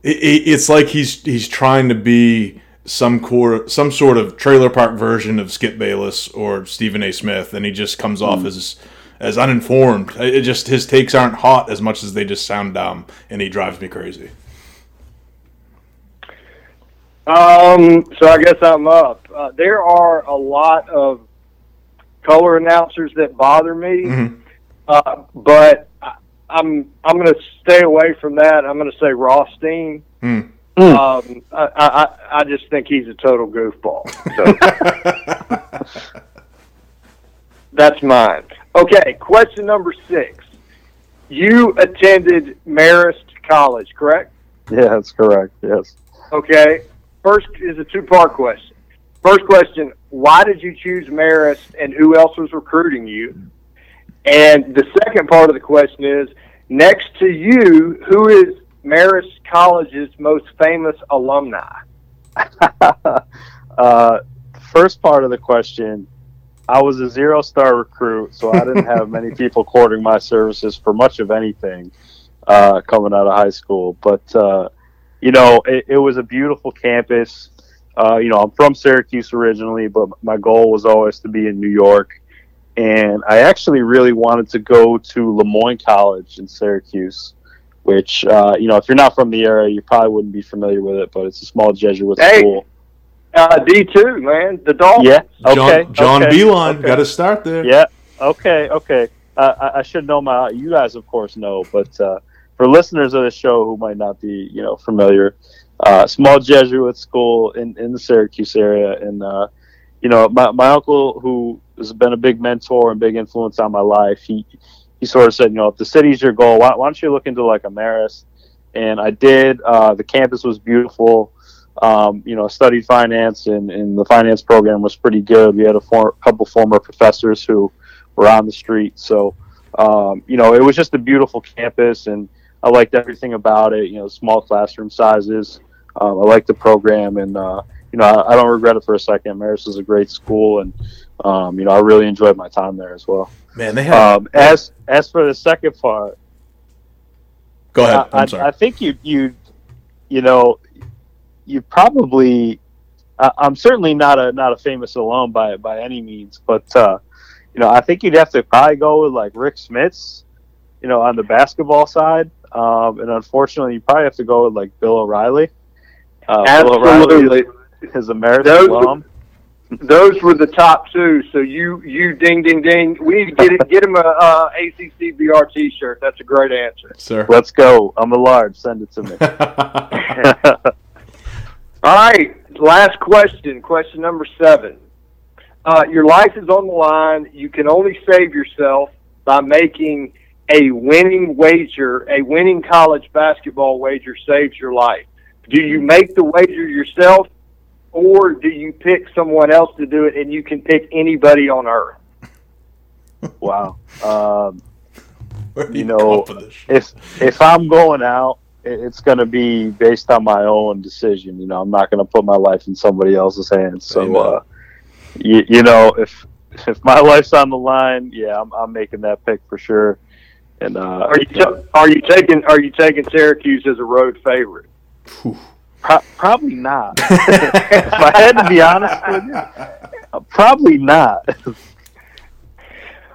it, it, it's like he's he's trying to be some core, some sort of trailer park version of Skip Bayless or Stephen A. Smith, and he just comes off as as uninformed. It just his takes aren't hot as much as they just sound dumb, and he drives me crazy. Um, so I guess I'm up. Uh, there are a lot of color announcers that bother me, Mhm. uh, but I, I'm I'm going to stay away from that. I'm going to say Rothstein. Hmm. Um, I, I I just think he's a total goofball. So that's mine. Okay, question number six. You attended Marist College, correct? Yeah, that's correct. Yes. Okay. First is a two part question. First question Why did you choose Marist and who else was recruiting you? And the second part of the question is next to you, who is Marist College's most famous alumni? uh, first part of the question, I was a zero star recruit, so I didn't have many people courting my services for much of anything uh, coming out of high school. But uh, you know, it, it was a beautiful campus. Uh, you know, I'm from Syracuse originally, but my goal was always to be in New York. And I actually really wanted to go to Le Moyne College in Syracuse, which, uh, you know, if you're not from the area, you probably wouldn't be familiar with it, but it's a small Jesuit Hey. school. Uh, D2, man. The Dolphins. Yeah. John, Okay. John okay, Beilein, okay. got to start there. Yeah. Okay. Okay. Uh, I, I should know my. You guys, of course, know, but uh, for listeners of the show who might not be, you know, familiar, uh, small Jesuit school in, in the Syracuse area, and uh, you know, my, my uncle who has been a big mentor and big influence on my life, he he sort of said, you know, if the city's your goal, why, why don't you look into like a Marist? And I did. Uh, the campus was beautiful. Um, you know, studied finance, and, and the finance program was pretty good. We had a for, couple former professors who were on the street, so um, you know, it was just a beautiful campus, and I liked everything about it. You know, small classroom sizes. Um, I like the program, and uh, you know, I, I don't regret it for a second. Marist is a great school, and um, you know, I really enjoyed my time there as well. Man, they have Um, as as for the second part, Go ahead. I, I'm sorry. I, I think you you you know you probably. I, I'm certainly not a not a famous alum by by any means, but uh, you know I think you'd have to probably go with like Rick Smits, you know, on the basketball side, um, and unfortunately you probably have to go with like Bill O'Reilly. Uh, Absolutely. is American Those- alum. Those were the top two. So you, you ding, ding, ding. We need to get it, get him a uh, ACC BR T-shirt. That's a great answer. Sir. Let's go. I'm a large. Send it to me. All right, last question. Question number seven. Uh, your life is on the line. You can only save yourself by making a winning wager. A winning college basketball wager saves your life. Do you make the wager yourself, or do you pick someone else to do it, and you can pick anybody on earth? wow. Um, Where do you know, up with this shit? if if I'm going out, it's going to be based on my own decision. You know, I'm not going to put my life in somebody else's hands. So, uh, you, you know, if if my life's on the line, yeah, I'm, I'm making that pick for sure. And uh, Are you ta- are you taking are you taking Syracuse as a road favorite? Whew. pro- probably not. if I had to be honest with you, probably not.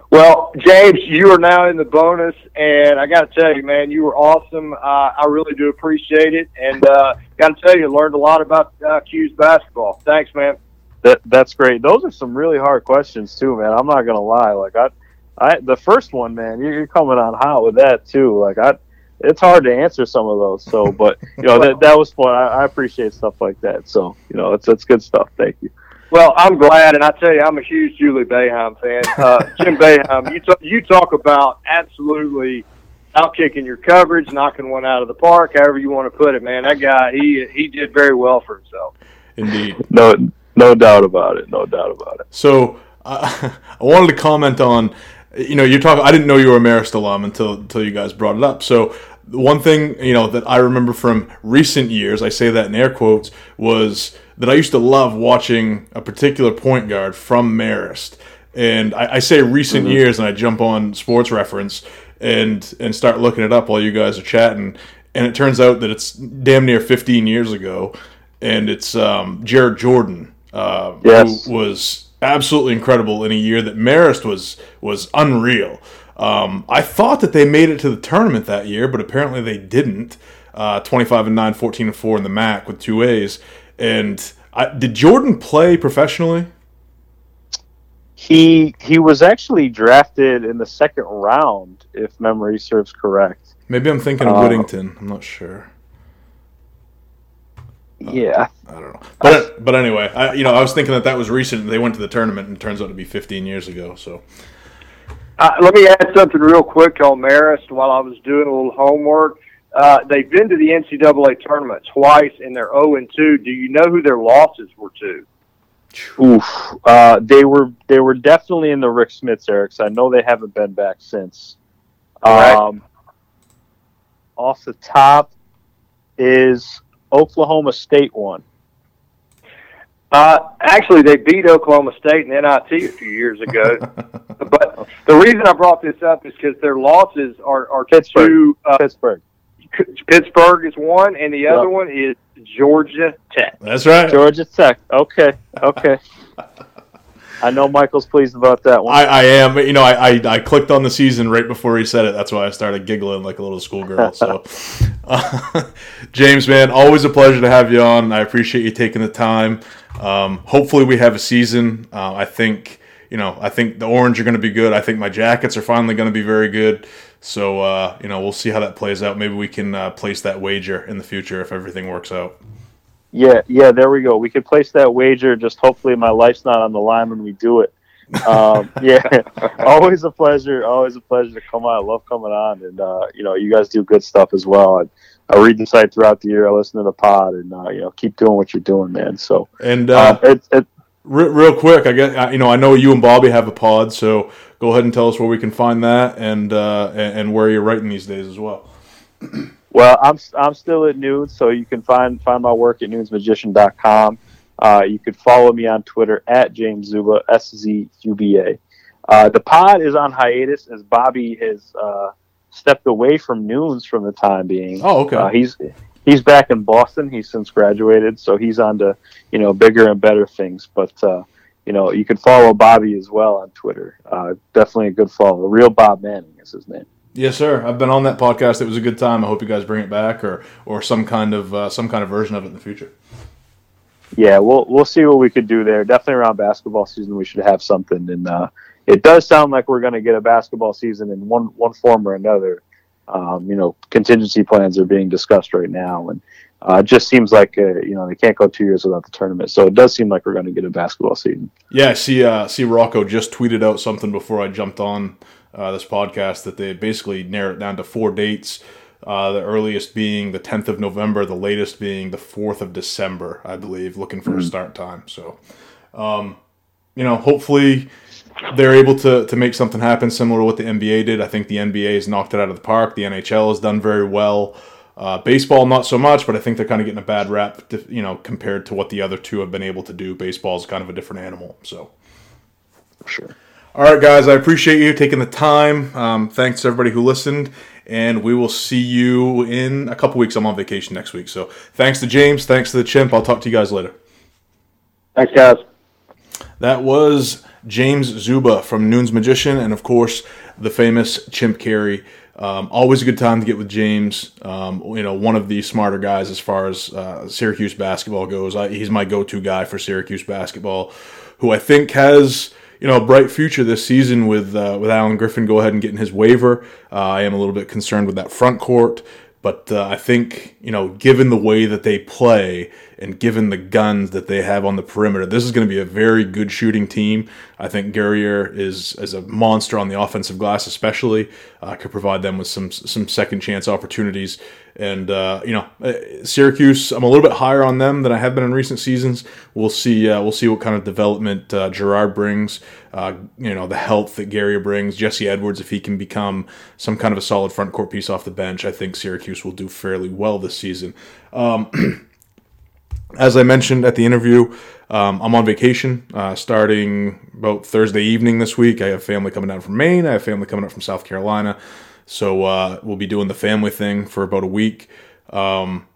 Well, James, you are now in the bonus, and I got to tell you, man, you were awesome. Uh, I really do appreciate it, and uh, got to tell you, learned a lot about uh, 'Cuse basketball. Thanks, man. That that's great. Those are some really hard questions too, man. I'm not gonna lie. Like I, I the first one, man, you're, you're coming on hot with that too. Like I, it's hard to answer some of those. So, but you know that that was fun. I, I appreciate stuff like that. So you know, it's it's good stuff. Thank you. Well, I'm glad, and I tell you, I'm a huge Juli Boeheim fan. Uh, Jim Boeheim, you talk, you talk about absolutely outkicking your coverage, knocking one out of the park, however you want to put it, man. That guy, he he did very well for himself. Indeed. No, no doubt about it. No doubt about it. So uh, I wanted to comment on, you know, you're talking. I didn't know you were a Marist alum until until you guys brought it up. So one thing you know that I remember from recent years, I say that in air quotes, was that I used to love watching a particular point guard from Marist. And I, I say recent years, and I jump on Sports Reference and and start looking it up while you guys are chatting. And it turns out that it's damn near 15 years ago, and it's um, Jared Jordan, uh, Yes. who was absolutely incredible in a year that Marist was was unreal. Um, I thought that they made it to the tournament that year, but apparently they didn't. Uh, 25 and 9, 14 and 4 in the MAC with two A's. And I, did Jordan play professionally? He he was actually drafted in the second round, if memory serves correct. Maybe I'm thinking of Uh, Whittington. I'm not sure. Yeah, I don't know. But but anyway, I, you know, I was thinking that that was recent. They went to the tournament, and it turns out to be 15 years ago. So Uh, let me add something real quick on Marist while I was doing a little homework. Uh, they've been to the NCAA tournament twice, and they're 0 and 2. Do you know who their losses were to? Oof. Uh, they were they were definitely in the Rick Smits era 'cause I know they haven't been back since. Right. Um, off the top is Oklahoma State won? Uh, actually, they beat Oklahoma State in NIT a few years ago. but the reason I brought this up is because their losses are, are Pittsburgh. to uh, Pittsburgh. Pittsburgh is one, and the other Yep. one is Georgia Tech. that's right. Georgia Tech. Okay. Okay. I know Michael's pleased about that one. I, I am. You know, I, I, I clicked on the season right before he said it. That's why I started giggling like a little schoolgirl. So, uh, James, man, always a pleasure to have you on. I appreciate you taking the time. Um, hopefully, we have a season. Uh, I think you know. I think the orange are going to be good. I think my jackets are finally going to be very good. So, uh, you know, we'll see how that plays out. Maybe we can uh, place that wager in the future if everything works out. Yeah, yeah, there we go. We could place that wager. Just hopefully my life's not on the line when we do it. Um, yeah, always a pleasure. Always a pleasure to come on. I love coming on, and uh, you know, you guys do good stuff as well. I, I read the site throughout the year. I listen to the pod, and uh, you know, keep doing what you're doing, man. So, And uh, uh, it, it, Re- real quick, I I- you know I know you and Bobby have a pod, so go ahead and tell us where we can find that and uh, and, and where you're writing these days as well. Well, I'm I'm still at Nunes, so you can find find my work at nunesmagician.com. Uh, you can follow me on Twitter at James Szuba S Z U B A. Uh, the pod is on hiatus as Bobby has uh, stepped away from Nunes from the time being. Oh, okay. Uh, he's he's back in Boston. He's since graduated, so he's on to you know bigger and better things. But uh, you know, you can follow Bobby as well on Twitter. Uh, definitely a good follow. Real Bob Manning is his name. Yes, sir. I've been on that podcast. It was a good time. I hope you guys bring it back, or or some kind of uh, some kind of version of it in the future. Yeah, we'll we'll see what we could do there. Definitely around basketball season, we should have something. And uh, it does sound like we're going to get a basketball season in one one form or another. Um, you know, contingency plans are being discussed right now, and uh, it just seems like uh, you know they can't go two years without the tournament. So it does seem like we're going to get a basketball season. Yeah, I see. Uh, see, Rocco just tweeted out something before I jumped on uh, this podcast that they basically narrow it down to four dates. Uh, the earliest being the 10th of November, the latest being the 4th of December, I believe, looking for mm-hmm. a start time. So, um, you know, hopefully they're able to, to make something happen similar to what the NBA did. I think the NBA has knocked it out of the park. The NHL has done very well. Uh, baseball, not so much, but I think they're kind of getting a bad rap, to, you know, compared to what the other two have been able to do. Baseball is kind of a different animal. So, sure. All right, guys, I appreciate you taking the time. Um, thanks to everybody who listened, and we will see you in a couple weeks. I'm on vacation next week, so thanks to James, thanks to the chimp. I'll talk to you guys later. Thanks, guys. That was James Szuba from Nunes Magician, and of course, the famous Chimp Caray. Um, always a good time to get with James. Um, you know, one of the smarter guys as far as uh, Syracuse basketball goes. I, he's my go-to guy for Syracuse basketball, who I think has you know, bright future this season with uh, with Alan Griffin go ahead and getting his waiver. Uh, I am a little bit concerned with that front court, but uh, I think you know, given the way that they play and given the guns that they have on the perimeter, this is going to be a very good shooting team. I think Guerrier is is a monster on the offensive glass, especially uh, could provide them with some some second chance opportunities. And uh, you know, uh, Syracuse, I'm a little bit higher on them than I have been in recent seasons. We'll see. Uh, we'll see what kind of development uh, Girard brings. Uh, you know, the health that Gary brings. Jesse Edwards, if he can become some kind of a solid front court piece off the bench, I think Syracuse will do fairly well this season. Um, as I mentioned at the interview, um, I'm on vacation uh, starting about Thursday evening this week. I have family coming down from Maine. I have family coming up from South Carolina. So uh, we'll be doing the family thing for about a week. Um,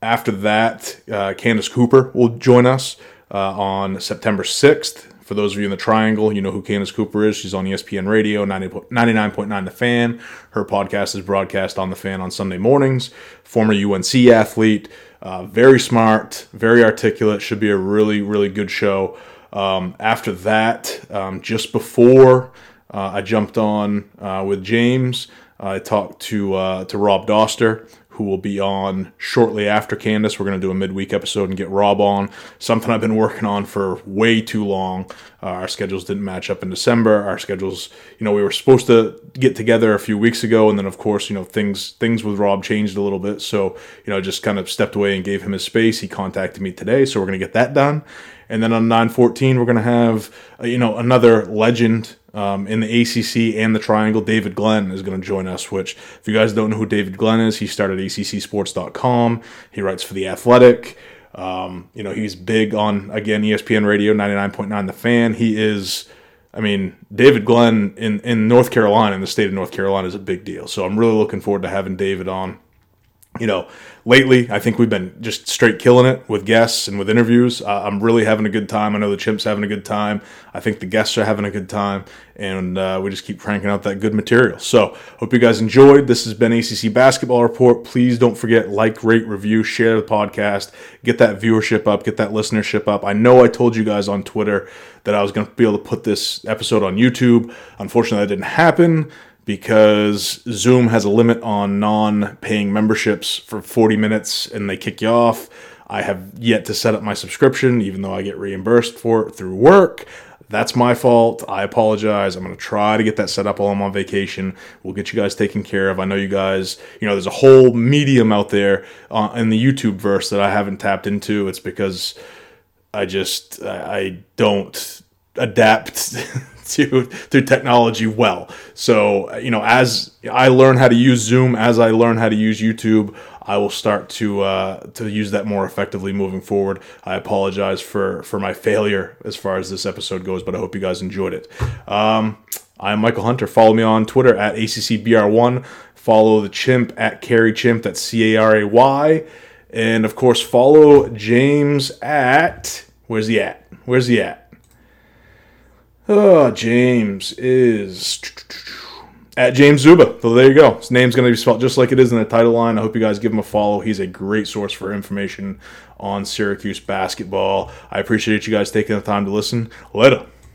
after that, uh, Candace Cooper will join us uh, on September 6th. For those of you in the Triangle, you know who Candace Cooper is. She's on ESPN Radio, 99.9 The Fan. Her podcast is broadcast on The Fan on Sunday mornings. Former UNC athlete, uh, very smart, very articulate. Should be a really, really good show. Um, after that, um, just before uh, I jumped on uh, with James, I talked to uh, to Rob Doster, who will be on shortly after Candace. We're going to do a midweek episode and get Rob on. Something I've been working on for way too long. Uh, our schedules didn't match up in December. Our schedules, you know, we were supposed to get together a few weeks ago, and then of course, you know, things things with Rob changed a little bit. So, you know, just kind of stepped away and gave him his space. He contacted me today, so we're going to get that done. And then on 914, we're going to have, uh, you know, another legend um, in the ACC and the Triangle. David Glenn is going to join us, which, if you guys don't know who David Glenn is, he started ACCSports.com. He writes for The Athletic. Um, you know, he's big on, again, ESPN Radio 99.9 The Fan. He is. I mean, David Glenn in, in North Carolina, in the state of North Carolina, is a big deal. So I'm really looking forward to having David on you know, lately I think we've been just straight killing it with guests and with interviews. Uh, I'm really having a good time. I know the Chimp's having a good time. I think the guests are having a good time, and uh, we just keep cranking out that good material. So, hope you guys enjoyed. This has been ACC Basketball Report. Please don't forget like, rate, review, share the podcast, get that viewership up, get that listenership up. I know I told you guys on Twitter that I was going to be able to put this episode on YouTube. Unfortunately, that didn't happen because Zoom has a limit on non paying memberships for 40 minutes and they kick you off. I have yet to set up my subscription, even though I get reimbursed for it through work. That's my fault. I apologize. I'm going to try to get that set up while I'm on vacation. We'll get you guys taken care of. I know you guys, you know, there's a whole medium out there uh, in the YouTube verse that I haven't tapped into. It's because I just, I, don't adapt to to technology well. So you know, as I learn how to use Zoom, as I learn how to use YouTube, I will start to uh, to use that more effectively moving forward. I apologize for for my failure as far as this episode goes, but I hope you guys enjoyed it. Um, I'm Michael Hunter. Follow me on Twitter at ACCBR1. Follow the chimp at Caray Chimp. That's C A R A Y. And of course, follow James at. Where's he at? Where's he at? Oh, James is at James Szuba. So there you go. His name's going to be spelled just like it is in the title line. I hope you guys give him a follow. He's a great source for information on Syracuse basketball. I appreciate you guys taking the time to listen. Later.